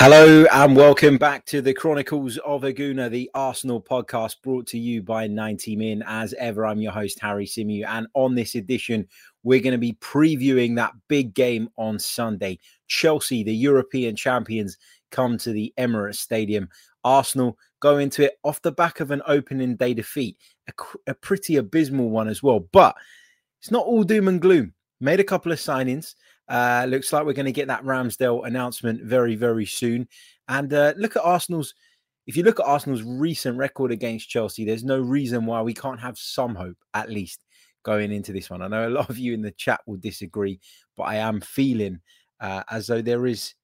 Hello and welcome back to the Chronicles of a Gooner, the Arsenal podcast brought to you by 90 Min. As ever, I'm your host, Harry Symeou. And on this edition, we're going to be previewing that big game on Sunday. Chelsea, the European champions, come to the Emirates Stadium. Arsenal go into it off the back of an opening day defeat, a, a pretty abysmal one as well. But it's not all doom and gloom. Made a couple of signings. Uh, looks like we're going to get that Ramsdale announcement very, very soon. And uh, look at Arsenal's. If you look at Arsenal's recent record against Chelsea, there's no reason why we can't have some hope, at least, going into this one. I know a lot of you in the chat will disagree, but I am feeling uh, as though there is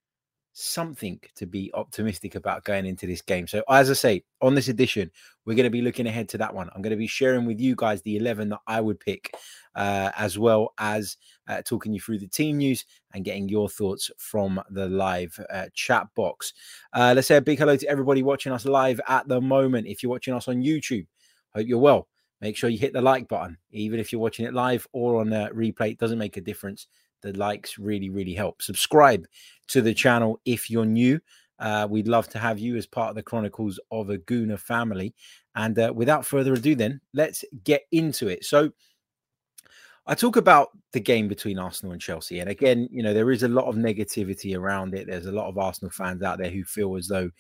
something to be optimistic about going into this game. So, as I say, on this edition, we're going to be looking ahead to that one. I'm going to be sharing with you guys the 11 that I would pick, uh, as well as uh, talking you through the team news and getting your thoughts from the live uh, chat box. Uh, let's say a big hello to everybody watching us live at the moment. If you're watching us on YouTube, hope you're well. Make sure you hit the like button, even if you're watching it live or on a replay. It doesn't make a difference the likes really, really help. Subscribe to the channel if you're new. Uh, we'd love to have you as part of the Chronicles of a Gooner family. And uh, without further ado, then let's get into it. So, I talk about the game between Arsenal and Chelsea. And again, you know, there is a lot of negativity around it. There's a lot of Arsenal fans out there who feel as though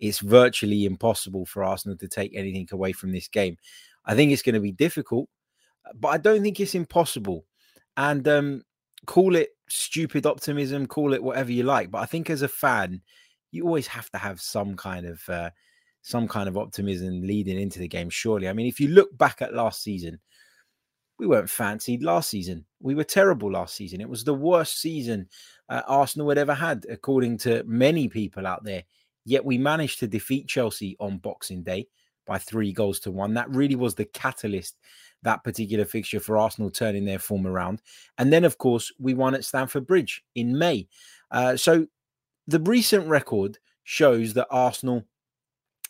it's virtually impossible for Arsenal to take anything away from this game. I think it's going to be difficult, but I don't think it's impossible. And um, call it stupid optimism, call it whatever you like. But I think as a fan, you always have to have some kind of uh, some kind of optimism leading into the game. Surely, I mean, if you look back at last season, we weren't fancied last season. We were terrible last season. It was the worst season uh, Arsenal had ever had, according to many people out there. Yet we managed to defeat Chelsea on Boxing Day by three goals to one. That really was the catalyst that particular fixture for Arsenal turning their form around. And then, of course, we won at Stamford Bridge in May. Uh, so the recent record shows that Arsenal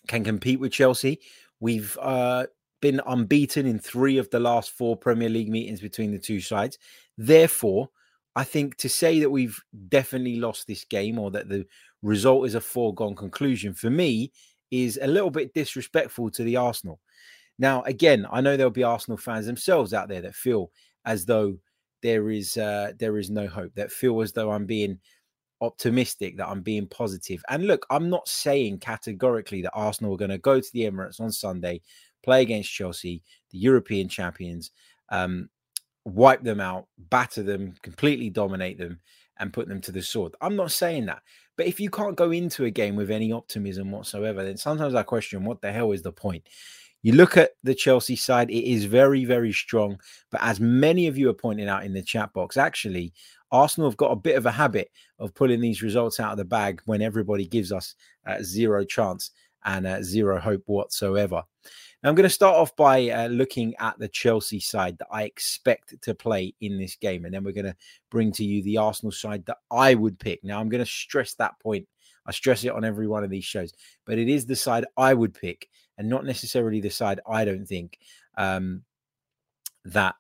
can compete with Chelsea. We've uh, been unbeaten in three of the last four Premier League meetings between the two sides. Therefore, I think to say that we've definitely lost this game or that the result is a foregone conclusion for me is a little bit disrespectful to the Arsenal. Now, again, I know there'll be Arsenal fans themselves out there that feel as though there is uh, there is no hope, that feel as though I'm being optimistic, that I'm being positive. And look, I'm not saying categorically that Arsenal are going to go to the Emirates on Sunday, play against Chelsea, the European champions, um, wipe them out, batter them, completely dominate them, and put them to the sword. I'm not saying that. But if you can't go into a game with any optimism whatsoever, then sometimes I question what the hell is the point? You look at the Chelsea side, it is very, very strong. But as many of you are pointing out in the chat box, actually, Arsenal have got a bit of a habit of pulling these results out of the bag when everybody gives us uh, zero chance and uh, zero hope whatsoever. Now, I'm going to start off by uh, looking at the Chelsea side that I expect to play in this game. And then we're going to bring to you the Arsenal side that I would pick. Now, I'm going to stress that point. I stress it on every one of these shows, but it is the side I would pick and not necessarily the side I don't think um, that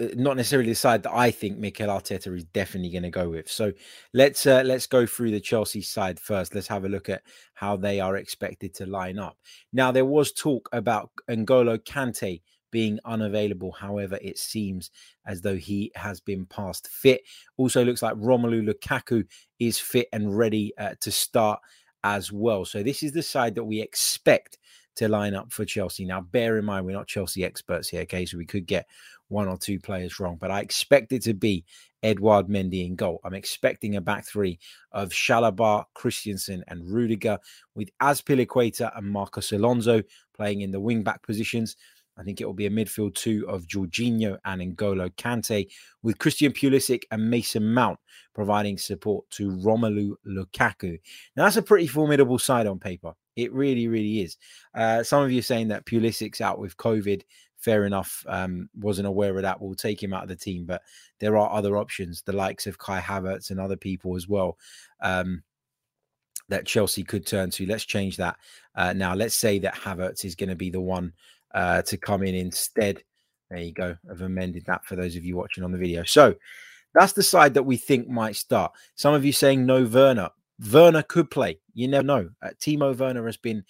uh, not necessarily the side that I think Mikel Arteta is definitely going to go with. So let's uh, let's go through the Chelsea side first. Let's have a look at how they are expected to line up. Now there was talk about N'Golo Kante being unavailable. However, it seems as though he has been passed fit. Also looks like Romelu Lukaku is fit and ready uh, to start as well. So this is the side that we expect to line up for Chelsea. Now, bear in mind, we're not Chelsea experts here, okay? So we could get one or two players wrong, but I expect it to be Edouard Mendy in goal. I'm expecting a back three of Chalobah, Christensen, and Rudiger, with Azpilicueta and Marcos Alonso playing in the wing back positions. I think it will be a midfield two of Jorginho and N'Golo Kante, with Christian Pulisic and Mason Mount providing support to Romelu Lukaku. Now, that's a pretty formidable side on paper. It really, really is. Uh, some of you saying that Pulisic's out with COVID. Fair enough. Um, wasn't aware of that. We'll take him out of the team, but there are other options, the likes of Kai Havertz and other people as well. Um, that Chelsea could turn to. Let's change that uh, now. Let's say that Havertz is going to be the one uh, to come in instead. There you go. I've amended that for those of you watching on the video. So that's the side that we think might start. Some of you saying no Werner. Werner could play. You never know. Uh, Timo Werner has been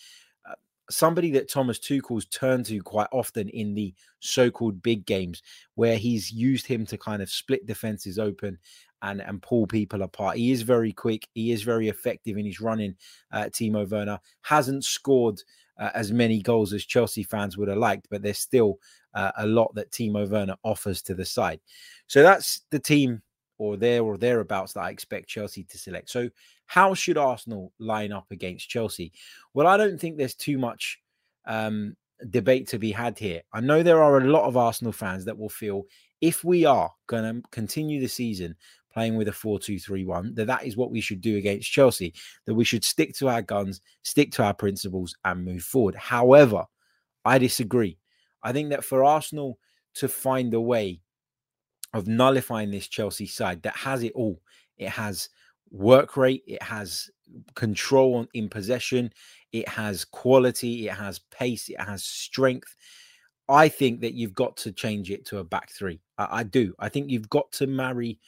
uh, somebody that Thomas Tuchel's turned to quite often in the so-called big games, where he's used him to kind of split defenses open and and pull people apart. He is very quick. He is very effective in his running. Uh, Timo Werner hasn't scored uh, as many goals as Chelsea fans would have liked, but there's still uh, a lot that Timo Werner offers to the side. So that's the team or there or thereabouts that I expect Chelsea to select. So how should Arsenal line up against Chelsea? Well, I don't think there's too much um, debate to be had here. I know there are a lot of Arsenal fans that will feel if we are going to continue the season playing with a 4-2-3-1 that that is what we should do against Chelsea that we should stick to our guns stick to our principles and move forward however I disagree I think that for Arsenal to find a way of nullifying this Chelsea side that has it all, it has work rate, it has control in possession, it has quality, it has pace, it has strength. I think that you've got to change it to a back three. I, I do. I think you've got to marry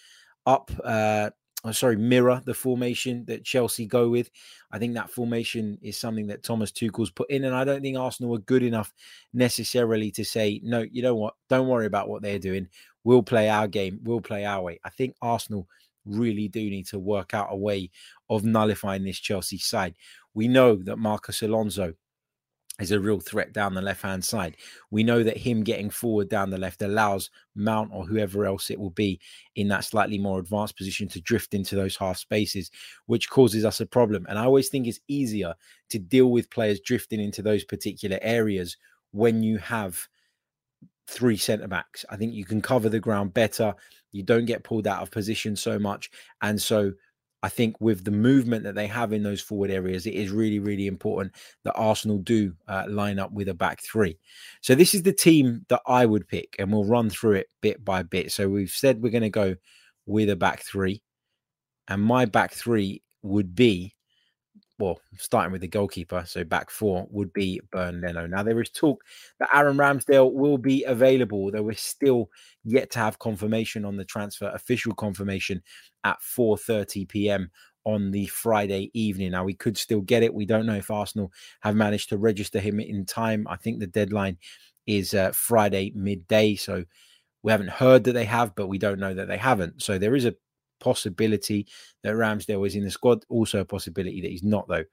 up uh, oh, sorry, mirror the formation that Chelsea go with. I think that formation is something that Thomas Tuchel's put in, and I don't think Arsenal are good enough necessarily to say, no, you know what, don't worry about what they're doing. We'll play our game, we'll play our way. I think Arsenal really do need to work out a way of nullifying this Chelsea side. We know that Marcos Alonso is a real threat down the left hand side. We know that him getting forward down the left allows Mount or whoever else it will be in that slightly more advanced position to drift into those half spaces, which causes us a problem. And I always think it's easier to deal with players drifting into those particular areas when you have three centre backs. I think you can cover the ground better. You don't get pulled out of position so much. And so I think with the movement that they have in those forward areas, it is really, really important that Arsenal do uh, line up with a back three. So this is the team that I would pick, and we'll run through it bit by bit. So we've said we're going to go with a back three, and my back three would be well, starting with the goalkeeper, so back four would be Bernd Leno. Now, there is talk that Aaron Ramsdale will be available, though we're still yet to have confirmation on the transfer, official confirmation at 4.30 p.m. on the Friday evening. Now, we could still get it. We don't know if Arsenal have managed to register him in time. I think the deadline is uh, Friday midday, so we haven't heard that they have, but we don't know that they haven't. So there is a possibility that Ramsdale is in the squad. Also a possibility that he's not, though.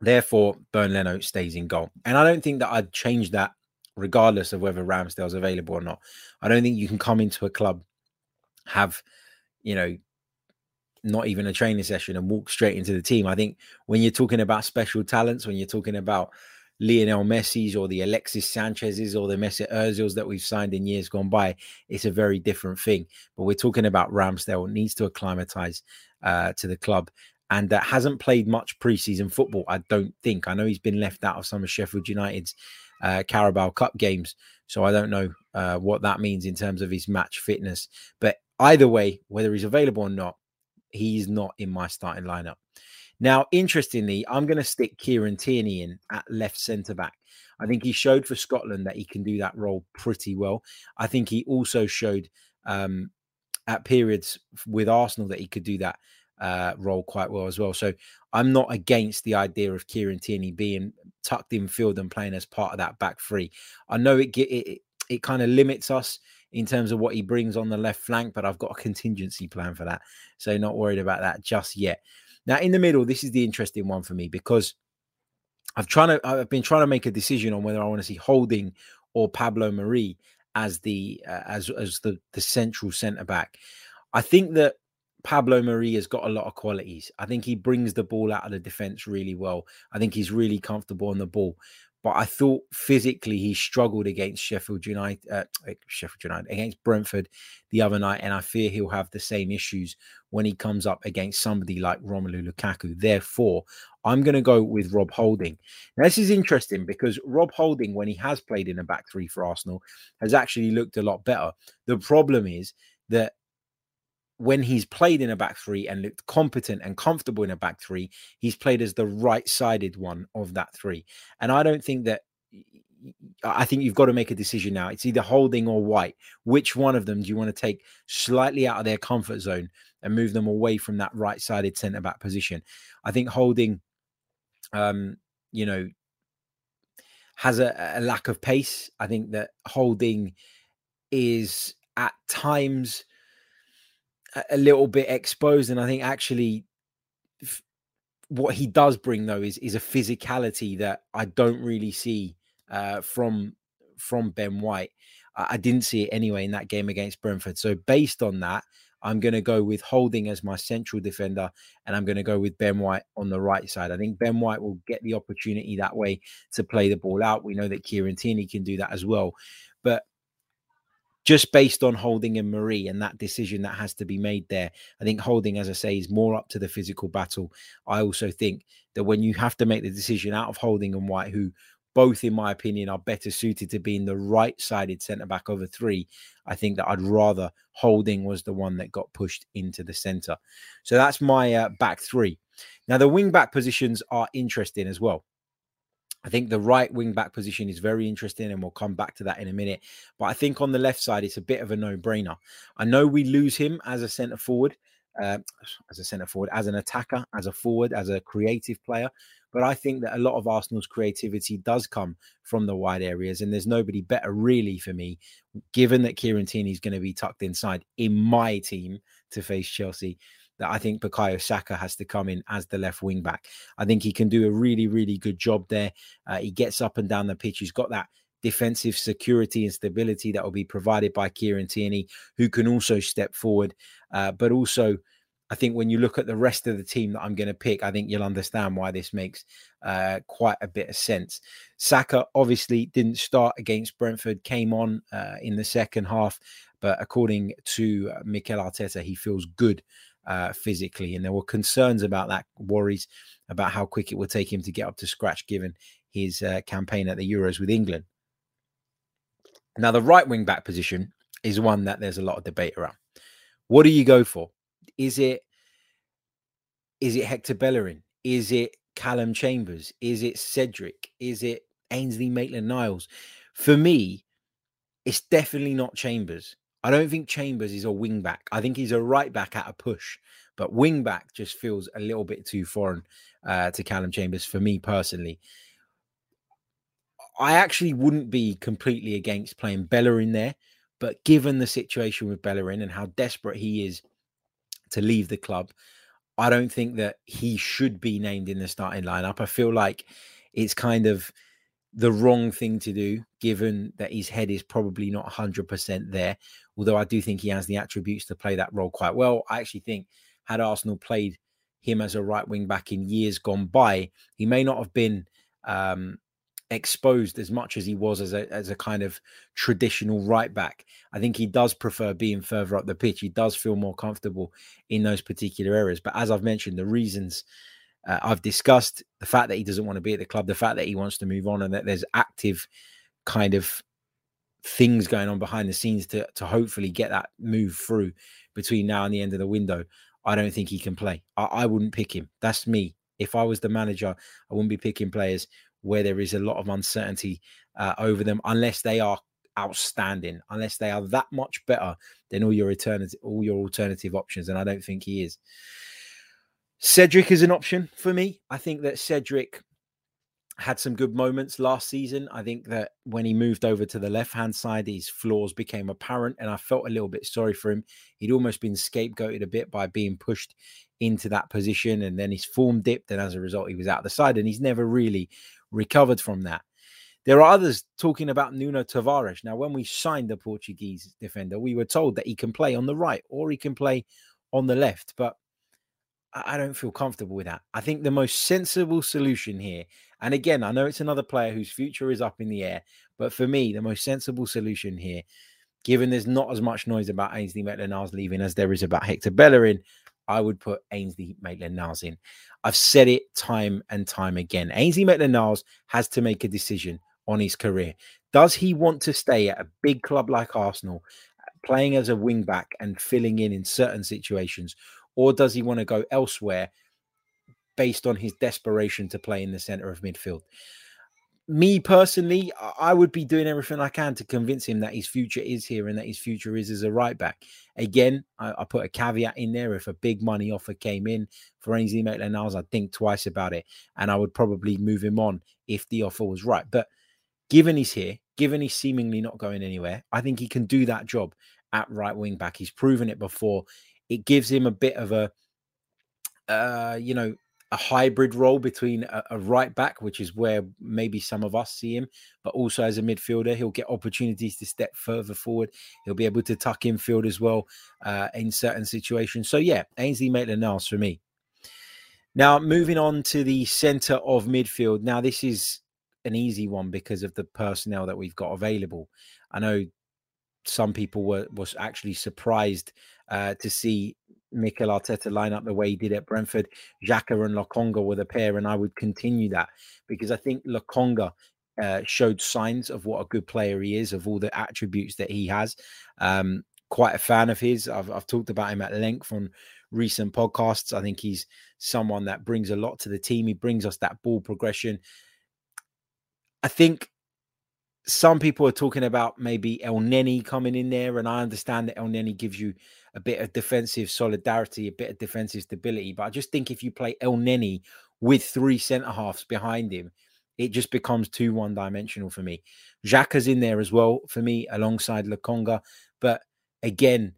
Therefore, Bernd Leno stays in goal. And I don't think that I'd change that regardless of whether Ramsdale's available or not. I don't think you can come into a club, have, you know, not even a training session and walk straight into the team. I think when you're talking about special talents, when you're talking about Lionel Messi's or the Alexis Sanchez's or the Mesut Ozil's that we've signed in years gone by, it's a very different thing. But we're talking about Ramsdale needs to acclimatize uh, to the club and that hasn't played much preseason football. I don't think. I know he's been left out of some of Sheffield United's uh, Carabao Cup games, so I don't know uh, what that means in terms of his match fitness. But either way, whether he's available or not, he's not in my starting lineup. Now, interestingly, I'm going to stick Kieran Tierney in at left centre back. I think he showed for Scotland that he can do that role pretty well. I think he also showed um, at periods with Arsenal that he could do that uh, role quite well as well. So I'm not against the idea of Kieran Tierney being tucked in field and playing as part of that back three. I know it it, it, it kind of limits us in terms of what he brings on the left flank, but I've got a contingency plan for that. So not worried about that just yet. Now, in the middle, this is the interesting one for me because I've trying to I've been trying to make a decision on whether I want to see Holding or Pablo Mari as the uh, as as the the central centre back. I think that Pablo Mari has got a lot of qualities. I think he brings the ball out of the defense really well. I think he's really comfortable on the ball. But I thought physically he struggled against Sheffield United, uh, Sheffield United against Brentford the other night, and I fear he'll have the same issues when he comes up against somebody like Romelu Lukaku. Therefore, I'm going to go with Rob Holding. Now, this is interesting because Rob Holding, when he has played in a back three for Arsenal, has actually looked a lot better. The problem is that when he's played in a back three and looked competent and comfortable in a back three, he's played as the right sided one of that three. And I don't think that. I think you've got to make a decision now. It's either holding or white. Which one of them do you want to take slightly out of their comfort zone and move them away from that right sided centre back position? I think holding, um, you know, has a, a lack of pace. I think that holding is at times a little bit exposed. And I think actually what he does bring though is is a physicality that I don't really see uh, from from Ben White. I, I didn't see it anyway in that game against Brentford. So based on that, I'm going to go with Holding as my central defender, and I'm going to go with Ben White on the right side. I think Ben White will get the opportunity that way to play the ball out. We know that Kieran Tierney can do that as well, but just based on Holding and Mari and that decision that has to be made there. I think Holding, as I say, is more up to the physical battle. I also think that when you have to make the decision out of Holding and White, who both, in my opinion, are better suited to being the right sided centre back over three, I think that I'd rather Holding was the one that got pushed into the centre. So that's my uh, back three. Now, the wing back positions are interesting as well. I think the right wing back position is very interesting, and we'll come back to that in a minute. But I think on the left side, it's a bit of a no brainer. I know we lose him as a centre forward, uh, as a centre forward, as an attacker, as a forward, as a creative player. But I think that a lot of Arsenal's creativity does come from the wide areas, and there's nobody better really for me, given that Kieran Tierney is going to be tucked inside in my team to face Chelsea that I think Bukayo Saka has to come in as the left wing back. I think he can do a really, really good job there. Uh, he gets up and down the pitch. He's got that defensive security and stability that will be provided by Kieran Tierney, who can also step forward. Uh, but also, I think when you look at the rest of the team that I'm going to pick, I think you'll understand why this makes uh, quite a bit of sense. Saka obviously didn't start against Brentford, came on uh, in the second half, but according to uh, Mikel Arteta, he feels good uh, physically. And there were concerns about that, worries about how quick it would take him to get up to scratch given his uh, campaign at the Euros with England. Now, the right wing back position is one that there's a lot of debate around. What do you go for? Is it is it Hector Bellerin? Is it Callum Chambers? Is it Cedric? Is it Ainsley Maitland Niles? For me, it's definitely not Chambers. I don't think Chambers is a wing back. I think he's a right back at a push, but wing back just feels a little bit too foreign uh, to Callum Chambers for me personally. I actually wouldn't be completely against playing Bellerin there, but given the situation with Bellerin and how desperate he is to leave the club, I don't think that he should be named in the starting lineup. I feel like it's kind of the wrong thing to do, given that his head is probably not 100% there. Although I do think he has the attributes to play that role quite well. I actually think had Arsenal played him as a right wing back in years gone by, he may not have been um, exposed as much as he was as a as a kind of traditional right back. I think he does prefer being further up the pitch. He does feel more comfortable in those particular areas. But as I've mentioned, the reasons uh, I've discussed the fact that he doesn't want to be at the club, the fact that he wants to move on, and that there's active kind of things going on behind the scenes to to hopefully get that move through between now and the end of the window. I don't think he can play. I, I wouldn't pick him. That's me. If I was the manager, I wouldn't be picking players where there is a lot of uncertainty uh, over them, unless they are outstanding, unless they are that much better than all your alternative all your alternative options. And I don't think he is. Cedric is an option for me. I think that Cedric had some good moments last season. I think that when he moved over to the left hand side, his flaws became apparent, and I felt a little bit sorry for him. He'd almost been scapegoated a bit by being pushed into that position, and then his form dipped, and as a result, he was out the side, and he's never really recovered from that. There are others talking about Nuno Tavares. Now, when we signed the Portuguese defender, we were told that he can play on the right or he can play on the left, but I don't feel comfortable with that. I think the most sensible solution here, and again, I know it's another player whose future is up in the air, but for me, the most sensible solution here, given there's not as much noise about Ainsley Maitland-Niles leaving as there is about Hector Bellerin, I would put Ainsley Maitland-Niles in. I've said it time and time again. Ainsley Maitland-Niles has to make a decision on his career. Does he want to stay at a big club like Arsenal, playing as a wing back and filling in in certain situations, or does he want to go elsewhere based on his desperation to play in the center of midfield? Me personally, I would be doing everything I can to convince him that his future is here and that his future is as a right back. Again, I, I put a caveat in there. If a big money offer came in for Ainsley Maitland-Niles, I'd think twice about it, and I would probably move him on if the offer was right. But given he's here, given he's seemingly not going anywhere, I think he can do that job at right wing back. He's proven it before. It gives him a bit of a, uh, you know, a hybrid role between a, a, right back, which is where maybe some of us see him, but also as a midfielder, he'll get opportunities to step further forward. He'll be able to tuck in field as well uh, in certain situations. So yeah, Ainsley Maitland-Niles for me. Now moving on to the centre of midfield. Now this is an easy one because of the personnel that we've got available. I know some people were was actually surprised uh, to see Mikel Arteta line up the way he did at Brentford. Xhaka and Lokonga were the pair, and I would continue that because I think Lokonga uh, showed signs of what a good player he is, of all the attributes that he has. Um, quite a fan of his. I've, I've talked about him at length on recent podcasts. I think he's someone that brings a lot to the team. He brings us that ball progression. I think some people are talking about maybe Elneny coming in there, and I understand that Elneny gives you a bit of defensive solidarity, a bit of defensive stability. But I just think if you play Elneny with three centre halves behind him, it just becomes too one dimensional for me. Xhaka's in there as well for me alongside Lokonga. But again,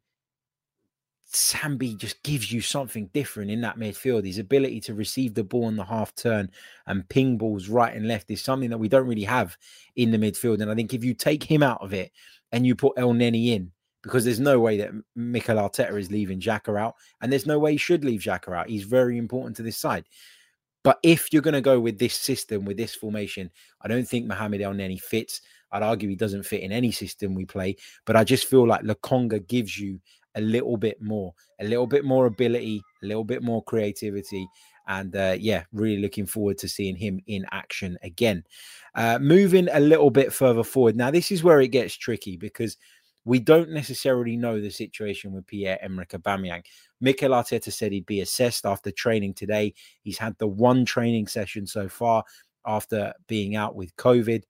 Sambi just gives you something different in that midfield. His ability to receive the ball on the half turn and ping balls right and left is something that we don't really have in the midfield. And I think if you take him out of it and you put Elneny in, because there's no way that Mikel Arteta is leaving Xhaka out, and there's no way he should leave Xhaka out. He's very important to this side. But if you're going to go with this system, with this formation, I don't think Mohamed Elneny fits. I'd argue he doesn't fit in any system we play, but I just feel like Lokonga gives you a little bit more, a little bit more ability, a little bit more creativity. And uh, yeah, really looking forward to seeing him in action again. Uh, moving a little bit further forward. Now, this is where it gets tricky because we don't necessarily know the situation with Pierre Emerick Aubameyang. Mikel Arteta said he'd be assessed after training today. He's had the one training session so far after being out with COVID.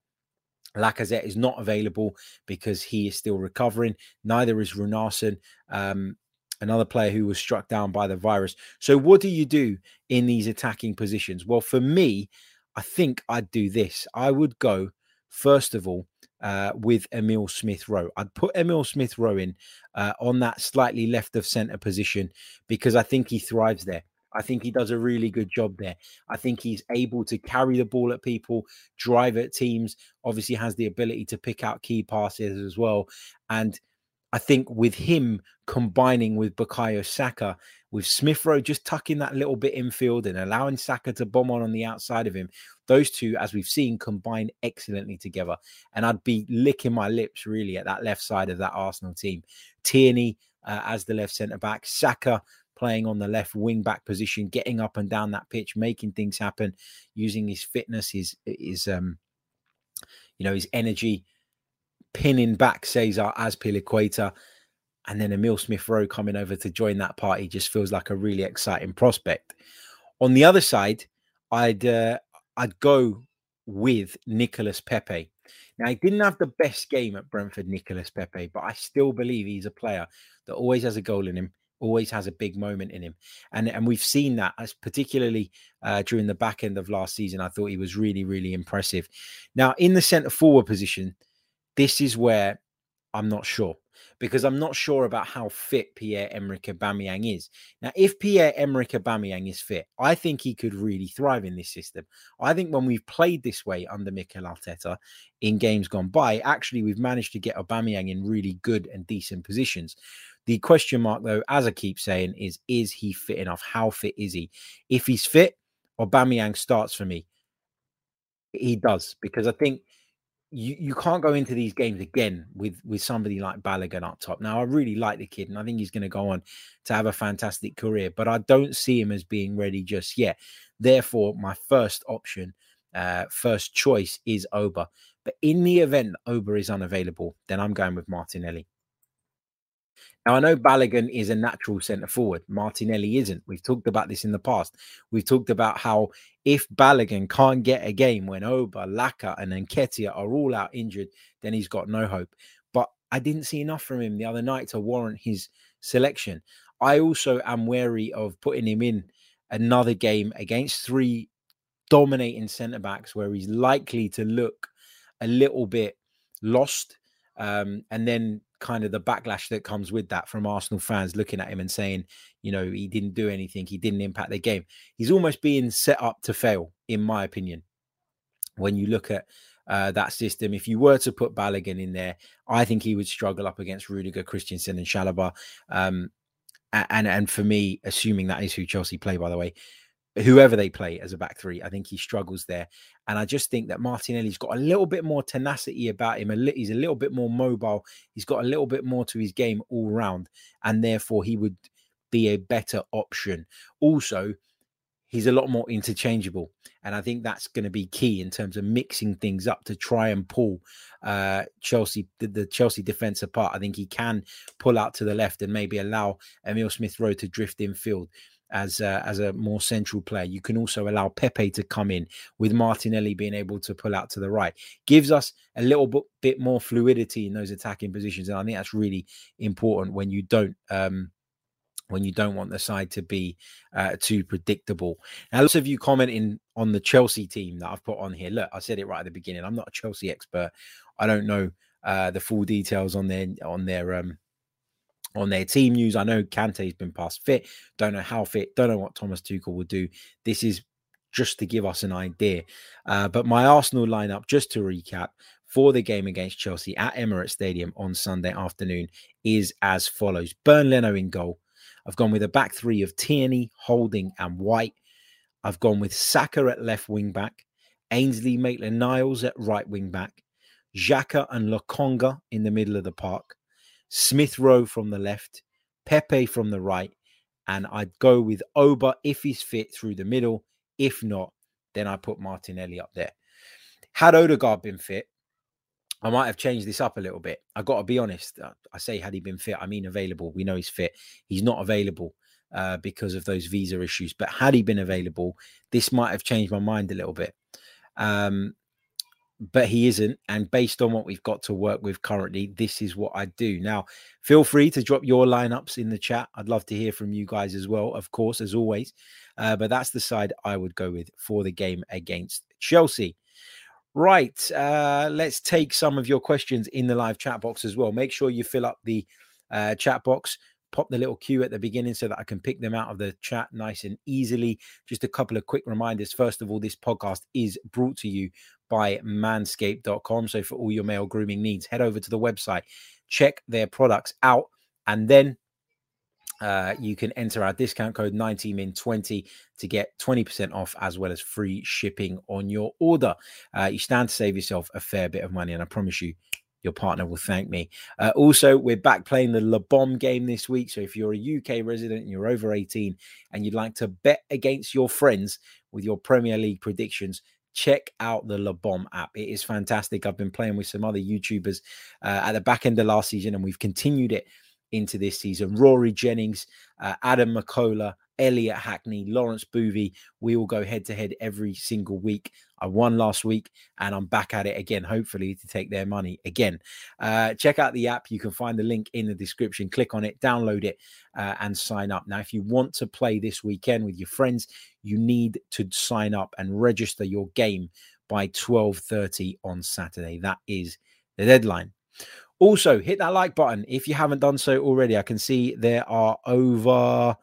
Lacazette is not available because he is still recovering. Neither is Runarsson, um, another player who was struck down by the virus. So, what do you do in these attacking positions? Well, for me, I think I'd do this. I would go, first of all, uh, with Emil Smith Rowe. I'd put Emil Smith Rowe in uh, on that slightly left of centre position because I think he thrives there. I think he does a really good job there. I think he's able to carry the ball at people, drive at teams, obviously has the ability to pick out key passes as well. And I think with him combining with Bukayo Saka, with Smith Rowe just tucking that little bit infield and allowing Saka to bomb on on the outside of him, those two, as we've seen, combine excellently together. And I'd be licking my lips really at that left side of that Arsenal team. Tierney uh, as the left centre back, Saka playing on the left wing back position, getting up and down that pitch, making things happen, using his fitness, his his um, you know, his energy, pinning back Cesar Azpilicueta, and then Emil Smith Rowe coming over to join that party just feels like a really exciting prospect. On the other side, I'd uh, I'd go with Nicolas Pepe. Now, he didn't have the best game at Brentford, Nicolas Pepe, but I still believe he's a player that always has a goal in him, always has a big moment in him. And, and we've seen that as particularly uh, during the back end of last season. I thought he was really, really impressive. Now, in the centre forward position, this is where I'm not sure because I'm not sure about how fit Pierre Emerick Aubameyang is. Now, if Pierre Emerick Aubameyang is fit, I think he could really thrive in this system. I think when we've played this way under Mikel Arteta in games gone by, actually we've managed to get Aubameyang in really good and decent positions. The question mark, though, as I keep saying, is is he fit enough? How fit is he? If he's fit, Aubameyang starts for me. He does because I think you you can't go into these games again with with somebody like Balogun up top. Now I really like the kid and I think he's going to go on to have a fantastic career, but I don't see him as being ready just yet. Therefore, my first option, uh, first choice is Oba. But in the event Oba is unavailable, then I'm going with Martinelli. Now, I know Balogun is a natural centre forward. Martinelli isn't. We've talked about this in the past. We've talked about how if Balogun can't get a game when Oba, Laka, and Nketiah are all out injured, then he's got no hope. But I didn't see enough from him the other night to warrant his selection. I also am wary of putting him in another game against three dominating centre backs where he's likely to look a little bit lost. Um, and then kind of the backlash that comes with that from Arsenal fans looking at him and saying, you know, he didn't do anything, he didn't impact the game. He's almost being set up to fail, in my opinion. When you look at uh, that system, if you were to put Balogun in there, I think he would struggle up against Rudiger, Christensen, and Chalobah. Um, and and for me, assuming that is who Chelsea play, by the way, whoever they play as a back three, I think he struggles there. And I just think that Martinelli's got a little bit more tenacity about him. He's a little bit more mobile. He's got a little bit more to his game all round. And therefore, he would be a better option. Also, he's a lot more interchangeable. And I think that's going to be key in terms of mixing things up to try and pull uh, Chelsea, the, the Chelsea defense apart. I think he can pull out to the left and maybe allow Emil Smith Rowe to drift in field as a, as a more central player. You can also allow Pepe to come in with Martinelli being able to pull out to the right. Gives us a little bit more fluidity in those attacking positions, and I think that's really important when you don't. Um, when you don't want the side to be uh, too predictable. Now, lots of you commenting on the Chelsea team that I've put on here. Look, I said it right at the beginning. I'm not a Chelsea expert. I don't know uh, the full details on their on their um, on their team news. I know Kante's been passed fit. Don't know how fit. Don't know what Thomas Tuchel will do. This is just to give us an idea. Uh, but my Arsenal lineup, just to recap, for the game against Chelsea at Emirates Stadium on Sunday afternoon is as follows: Bernd Leno in goal. I've gone with a back three of Tierney, Holding, and White. I've gone with Saka at left wing back, Ainsley Maitland Niles at right wing back, Xhaka and Lokonga in the middle of the park, Smith Rowe from the left, Pepe from the right, and I'd go with Oba if he's fit through the middle. If not, then I put Martinelli up there. Had Odegaard been fit, I might have changed this up a little bit. I got to be honest. Uh, I say had he been fit, I mean available. We know he's fit. He's not available uh, because of those visa issues. But had he been available, this might have changed my mind a little bit. Um, but he isn't. And based on what we've got to work with currently, this is what I do. Now, feel free to drop your lineups in the chat. I'd love to hear from you guys as well, of course, as always. Uh, but that's the side I would go with for the game against Chelsea. Right. Uh, let's take some of your questions in the live chat box as well. Make sure you fill up the uh, chat box pop the little cue at the beginning so that I can pick them out of the chat nice and easily. Just a couple of quick reminders. First of all, this podcast is brought to you by manscaped.com. So for all your male grooming needs, head over to the website, check their products out, and then uh, you can enter our discount code 90min20 to get 20% off as well as free shipping on your order. Uh, you stand to save yourself a fair bit of money, and I promise you, your partner will thank me. Uh, also, we're back playing the LEBOM game this week. So if you're a UK resident and you're over 18 and you'd like to bet against your friends with your Premier League predictions, check out the LEBOM app. It is fantastic. I've been playing with some other YouTubers uh, at the back end of last season, and we've continued it into this season. Rory Jennings, uh, Adam McCullough, Elliot Hackney, Lawrence Boovy. We will go head to head every single week. I won last week and I'm back at it again, hopefully, to take their money again. Uh, check out the app. You can find the link in the description. Click on it, download it, uh, and sign up. Now, if you want to play this weekend with your friends, you need to sign up and register your game by 12:30 on Saturday. That is the deadline. Also, hit that like button if you haven't done so already. I can see there are over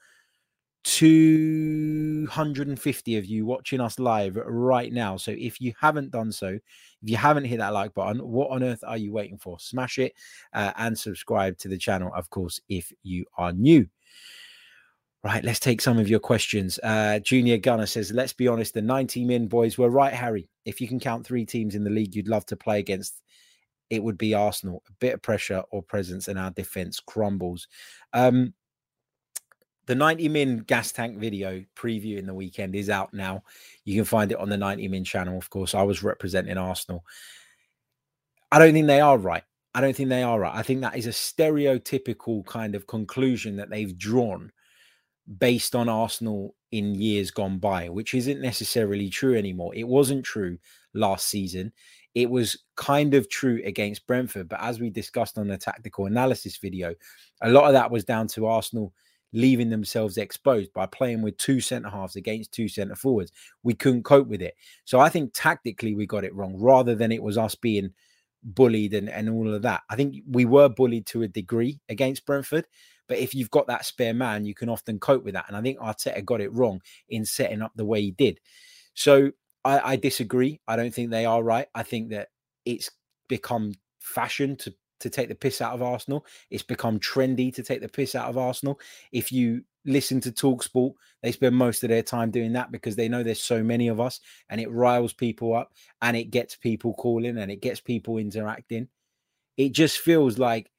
250 of you watching us live right now. So if you haven't done so, If you haven't hit that like button, what on earth are you waiting for? Smash it uh, and subscribe to the channel, of course, if you are new. Right, let's take some of your questions. Uh, Junior Gunner says, let's be honest, the 90 min boys were right, Harry. If you can count three teams in the league you'd love to play against, it would be Arsenal. A bit of pressure or presence, and our defense crumbles. Um, the 90 min gas tank video preview in the weekend is out now. You can find it on the 90 min channel. Of course, I was representing Arsenal. I don't think they are right. I don't think they are right. I think that is a stereotypical kind of conclusion that they've drawn based on Arsenal in years gone by, which isn't necessarily true anymore. It wasn't true last season. It was kind of true against Brentford, but as we discussed on the tactical analysis video, a lot of that was down to Arsenal leaving themselves exposed by playing with two centre halves against two centre forwards. We couldn't cope with it. So I think tactically we got it wrong rather than it was us being bullied and, and all of that. I think we were bullied to a degree against Brentford. But if you've got that spare man, you can often cope with that. And I think Arteta got it wrong in setting up the way he did. So I, I disagree. I don't think they are right. I think that it's become fashion to to take the piss out of Arsenal. It's become trendy to take the piss out of Arsenal. If you listen to Talksport, they spend most of their time doing that because they know there's so many of us and it riles people up and it gets people calling and it gets people interacting. It just feels like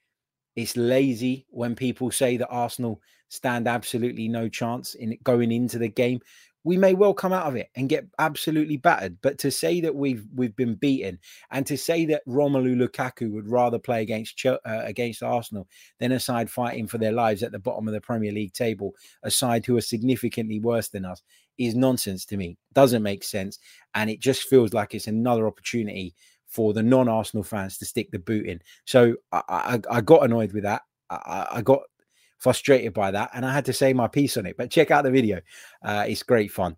it's lazy when people say that Arsenal stand absolutely no chance in going into the game. We may well come out of it and get absolutely battered, but to say that we've we've been beaten and to say that Romelu Lukaku would rather play against uh, against Arsenal than a side fighting for their lives at the bottom of the Premier League table, a side who are significantly worse than us, is nonsense to me. Doesn't make sense, and it just feels like it's another opportunity for the non-Arsenal fans to stick the boot in. So I, I, I got annoyed with that. I, I, got frustrated by that, and I had to say my piece on it. But check out the video; uh, it's great fun.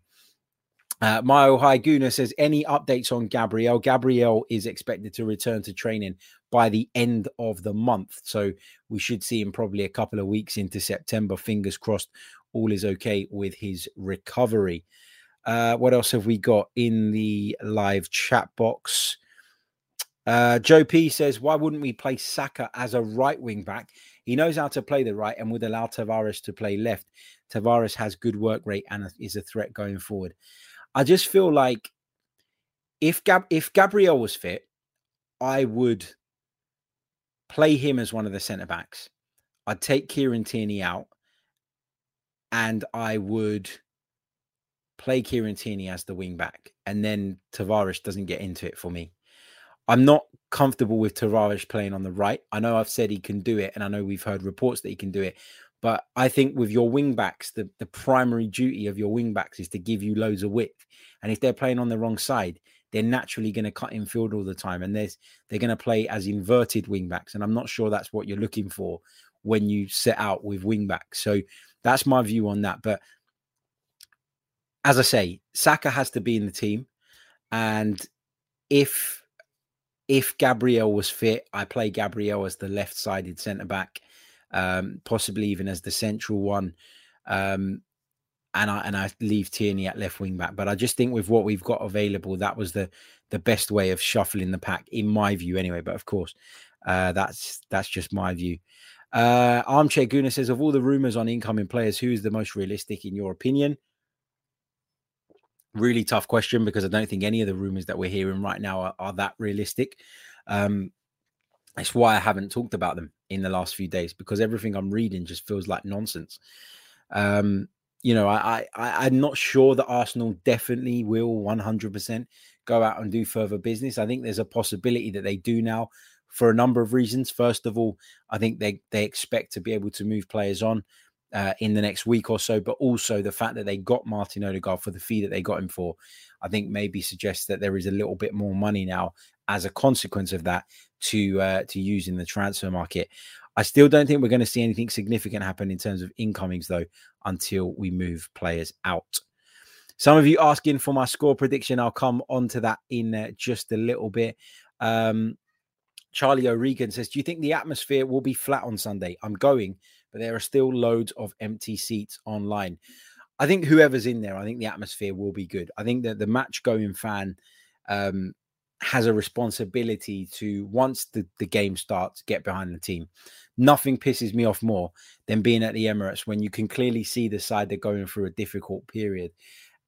Uh, High Guna says, any updates on Gabriel? Gabriel is expected to return to training by the end of the month. So we should see him probably a couple of weeks into September. Fingers crossed, all is okay with his recovery. Uh, what else have we got in the live chat box? Uh, Joe P says, why wouldn't we play Saka as a right wing back? He knows how to play the right and would allow Tavares to play left. Tavares has good work rate and is a threat going forward. I just feel like if Gab- if Gabriel was fit, I would play him as one of the centre backs. I'd take Kieran Tierney out and I would play Kieran Tierney as the wing back. And then Tavares doesn't get into it for me. I'm not comfortable with Tavares playing on the right. I know I've said he can do it, and I know we've heard reports that he can do it. But I think with your wing backs, the, the primary duty of your wing backs is to give you loads of width. And if they're playing on the wrong side, they're naturally going to cut in field all the time. And there's they're going to play as inverted wing backs. And I'm not sure that's what you're looking for when you set out with wing backs. So that's my view on that. But as I say, Saka has to be in the team. And if if Gabriel was fit, I play Gabriel as the left sided centre back, um, possibly even as the central one. Um, and I and I leave Tierney at left wing back. But I just think with what we've got available, that was the the best way of shuffling the pack, in my view, anyway. But of course, uh, that's that's just my view. Uh, Armchair Guna says, of all the rumors on incoming players, who is the most realistic in your opinion? Really tough question because I don't think any of the rumors that we're hearing right now are, are that realistic. Um, that's why I haven't talked about them in the last few days because everything I'm reading just feels like nonsense. Um, you know, I, I I'm not sure that Arsenal definitely will 100% go out and do further business. I think there's a possibility that they do now for a number of reasons. First of all, I think they they expect to be able to move players on uh, in the next week or so, but also the fact that they got Martin Odegaard for the fee that they got him for, I think maybe suggests that there is a little bit more money now as a consequence of that to uh, to use in the transfer market. I still don't think we're going to see anything significant happen in terms of incomings though until we move players out. Some of you asking for my score prediction. I'll come on to that in uh, just a little bit. Um, Charlie O'Regan says, Do you think the atmosphere will be flat on Sunday? I'm going but there are still loads of empty seats online. I think whoever's in there, I think the atmosphere will be good. I think that the match going fan um, has a responsibility to once the, the game starts, get behind the team. Nothing pisses me off more than being at the Emirates when you can clearly see the side they're going through a difficult period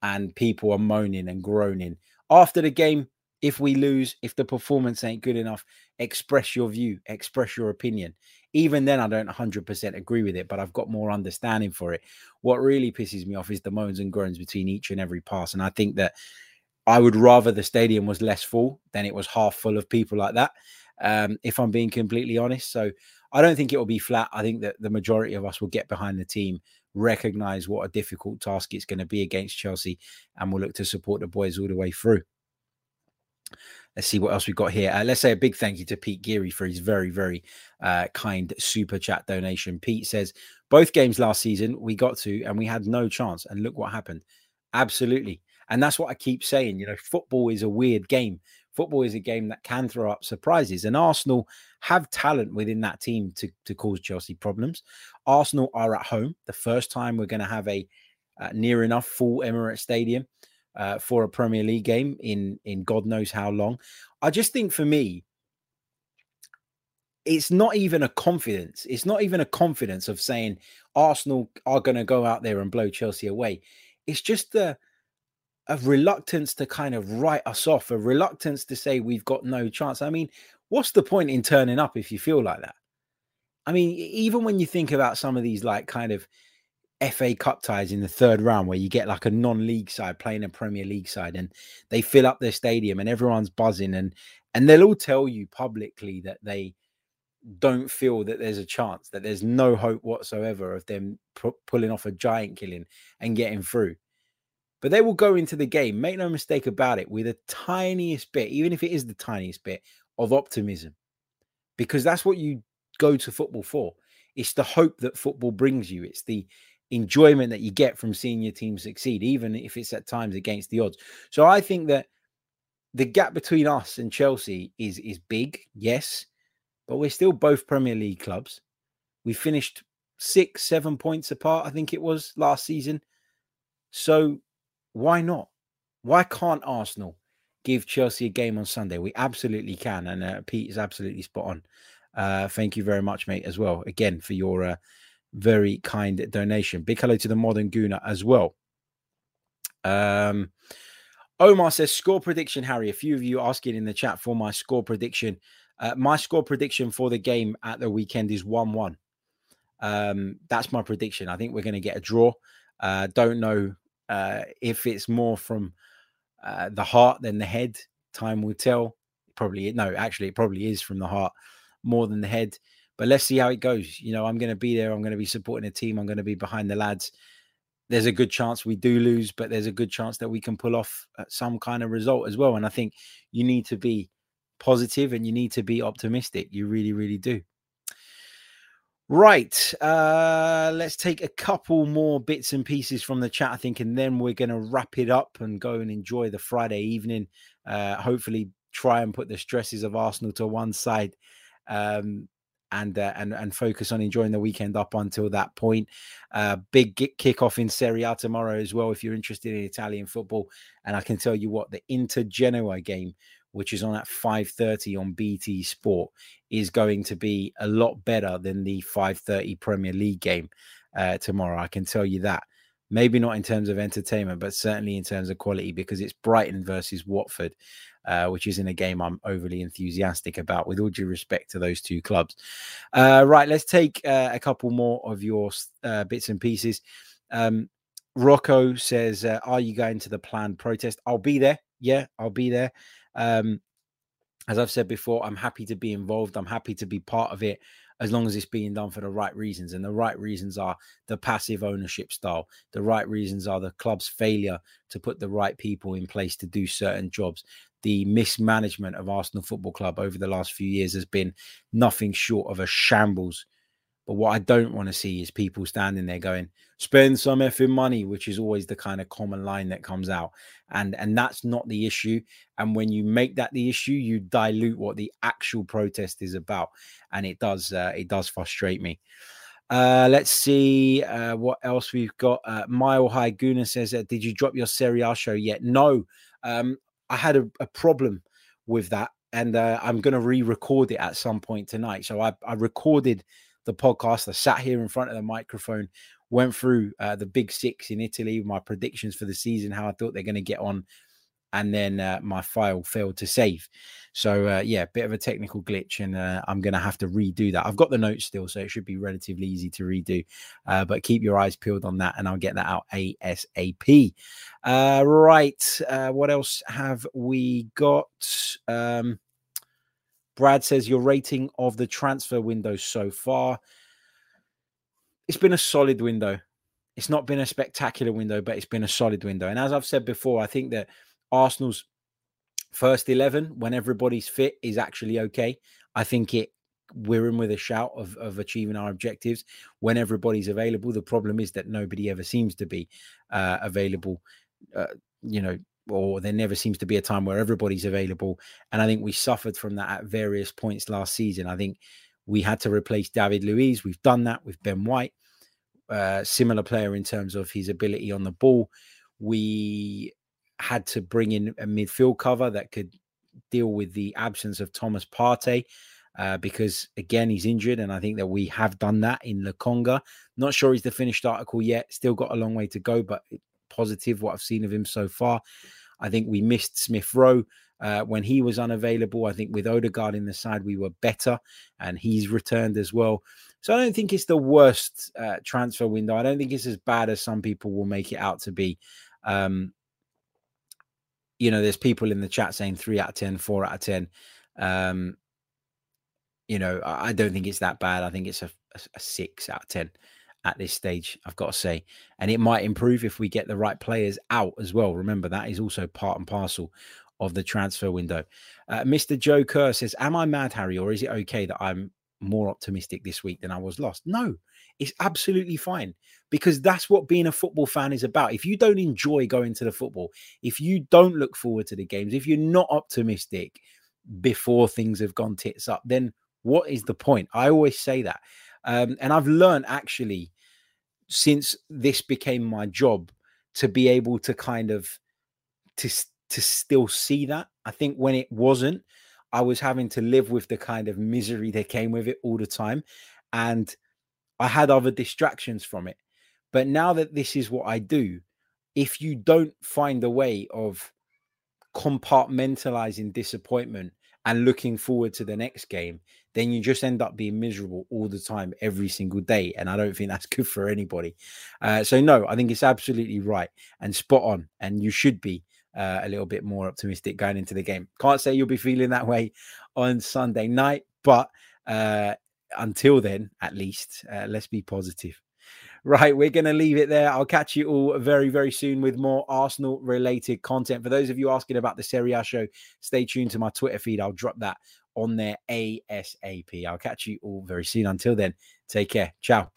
and people are moaning and groaning. After the game, if we lose, if the performance ain't good enough, express your view, express your opinion. Even then, I don't 100% agree with it, but I've got more understanding for it. What really pisses me off is the moans and groans between each and every pass. And I think that I would rather the stadium was less full than it was half full of people like that. Um, if I'm being completely honest. So I don't think it will be flat. I think that the majority of us will get behind the team, recognize what a difficult task it's going to be against Chelsea, and we'll look to support the boys all the way through. Let's see what else we've got here. Uh, let's say a big thank you to Pete Geary for his very, very uh, kind super chat donation. Pete says, Both games last season we got to and we had no chance. And look what happened. Absolutely. And that's what I keep saying. You know, football is a weird game. Football is a game that can throw up surprises. And Arsenal have talent within that team to, to cause Chelsea problems. Arsenal are at home. The first time we're going to have a uh, near enough full Emirates Stadium uh, for a Premier League game in in God knows how long. I just think for me, it's not even a confidence. It's not even a confidence of saying Arsenal are going to go out there and blow Chelsea away. It's just the a reluctance to kind of write us off, a reluctance to say we've got no chance. I mean, what's the point in turning up if you feel like that? I mean, even when you think about some of these like kind of FA Cup ties in the third round where you get like a non-league side playing a Premier League side and they fill up their stadium and everyone's buzzing and and they'll all tell you publicly that they don't feel that there's a chance that there's no hope whatsoever of them pu- pulling off a giant killing and getting through. But they will go into the game, make no mistake about it, with the tiniest bit, even if it is the tiniest bit of optimism, because that's what you go to football for. It's the hope that football brings you. It's the enjoyment that you get from seeing your team succeed, even if it's at times against the odds. So I think that the gap between us and Chelsea is is big, yes, but we're still both Premier League clubs. We finished six, seven points apart, I think it was last season. So why not? Why can't Arsenal give Chelsea a game on Sunday? We absolutely can. And uh, Pete is absolutely spot on. Uh, thank you very much, mate, as well, again, for your uh, very kind donation. Big hello to the modern Gooner as well. Um, Omar says, score prediction, Harry. A few of you asking in the chat for my score prediction. Uh, my score prediction for the game at the weekend is 1 1. Um, that's my prediction. I think we're going to get a draw. Uh, don't know uh, if it's more from uh, the heart than the head. Time will tell. Probably, no, actually, it probably is from the heart more than the head. But let's see how it goes. You know, I'm going to be there. I'm going to be supporting the team. I'm going to be behind the lads. There's a good chance we do lose, but there's a good chance that we can pull off uh, some kind of result as well. And I think you need to be positive and you need to be optimistic. You really, really do. Right. Uh, let's take a couple more bits and pieces from the chat, I think, and then we're going to wrap it up and go and enjoy the Friday evening. Uh, hopefully, try and put the stresses of Arsenal to one side. Um, and uh, and and focus on enjoying the weekend up until that point. Uh, big kickoff in Serie A tomorrow as well. If you're interested in Italian football, and I can tell you what the Inter Genoa game, which is on at 5:30 on BT Sport, is going to be a lot better than the 5:30 Premier League game uh, tomorrow. I can tell you that. Maybe not in terms of entertainment, but certainly in terms of quality because it's Brighton versus Watford uh, which isn't a game I'm overly enthusiastic about, with all due respect to those two clubs. Uh, right, let's take uh, a couple more of your uh, bits and pieces. Um, Rocco says, uh, Are you going to the planned protest? I'll be there. Yeah, I'll be there. Um, as I've said before, I'm happy to be involved. I'm happy to be part of it as long as it's being done for the right reasons. And the right reasons are the passive ownership style. The right reasons are the club's failure to put the right people in place to do certain jobs the mismanagement of Arsenal Football Club over the last few years has been nothing short of a shambles. But what I don't want to see is people standing there going, spend some effing money, which is always the kind of common line that comes out. And and that's not the issue. And when you make that the issue, you dilute what the actual protest is about. And it does uh, it does frustrate me. Uh, let's see uh, what else we've got. Uh, Mile High Gooner says, uh, "Did you drop your Serie A show yet?" No, um, I had a, a problem with that, and uh, I'm going to re-record it at some point tonight. So I, I recorded the podcast. I sat here in front of the microphone, went through uh, the big six in Italy, my predictions for the season, how I thought they're going to get on, and then uh, my file failed to save. So uh, yeah, bit of a technical glitch, and uh, I'm going to have to redo that. I've got the notes still, so it should be relatively easy to redo. Uh, but keep your eyes peeled on that, and I'll get that out asap. Uh, right, uh, what else have we got? Um, Brad says your rating of the transfer window so far. It's been a solid window. It's not been a spectacular window, but it's been a solid window. And as I've said before, I think that Arsenal's first 11 when everybody's fit is actually okay. I think it we're in with a shout of, of achieving our objectives when everybody's available. The problem is that nobody ever seems to be uh, available, uh, you know, or there never seems to be a time where everybody's available. And I think we suffered from that at various points last season. I think we had to replace David Luiz. We've done that with Ben White, uh, similar player in terms of his ability on the ball. We had to bring in a midfield cover that could deal with the absence of Thomas Partey. Uh, because again he's injured, and I think that we have done that in Lokonga. Not sure he's the finished article yet. Still got a long way to go, but positive what I've seen of him so far. I think we missed Smith Rowe uh, when he was unavailable. I think with Odegaard in the side, we were better, and he's returned as well. So I don't think it's the worst uh, transfer window. I don't think it's as bad as some people will make it out to be. Um, you know, there's people in the chat saying three out of 10, four out of 10. Um, you know, I don't think it's that bad. I think it's a, a, six out of 10 at this stage, I've got to say. And it might improve if we get the right players out as well. Remember, that is also part and parcel of the transfer window. Uh, Mr. Joe Kerr says, Am I mad, Harry, or is it okay that I'm more optimistic this week than I was last? No, it's absolutely fine because that's what being a football fan is about. If you don't enjoy going to the football, if you don't look forward to the games, if you're not optimistic before things have gone tits up, then what is the point? I always say that. Um, and I've learned actually since this became my job to be able to kind of to to still see that. I think when it wasn't, I was having to live with the kind of misery that came with it all the time. And I had other distractions from it. But now that this is what I do, if you don't find a way of compartmentalizing disappointment and looking forward to the next game, then you just end up being miserable all the time, every single day. And I don't think that's good for anybody. Uh, so, no, I think it's absolutely right and spot on. And you should be uh, a little bit more optimistic going into the game. Can't say you'll be feeling that way on Sunday night, but uh, until then, at least, uh, let's be positive. Right, we're going to leave it there. I'll catch you all very, very soon with more Arsenal related content. For those of you asking about the Serie A show, stay tuned to my Twitter feed. I'll drop that on there ASAP. I'll catch you all very soon. Until then, take care. Ciao.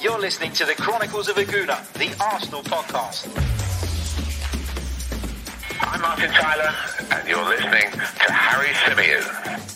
You're listening to the Chronicles of a Gooner, the Arsenal podcast. I'm Martin Tyler, and you're listening to Harry Symeou.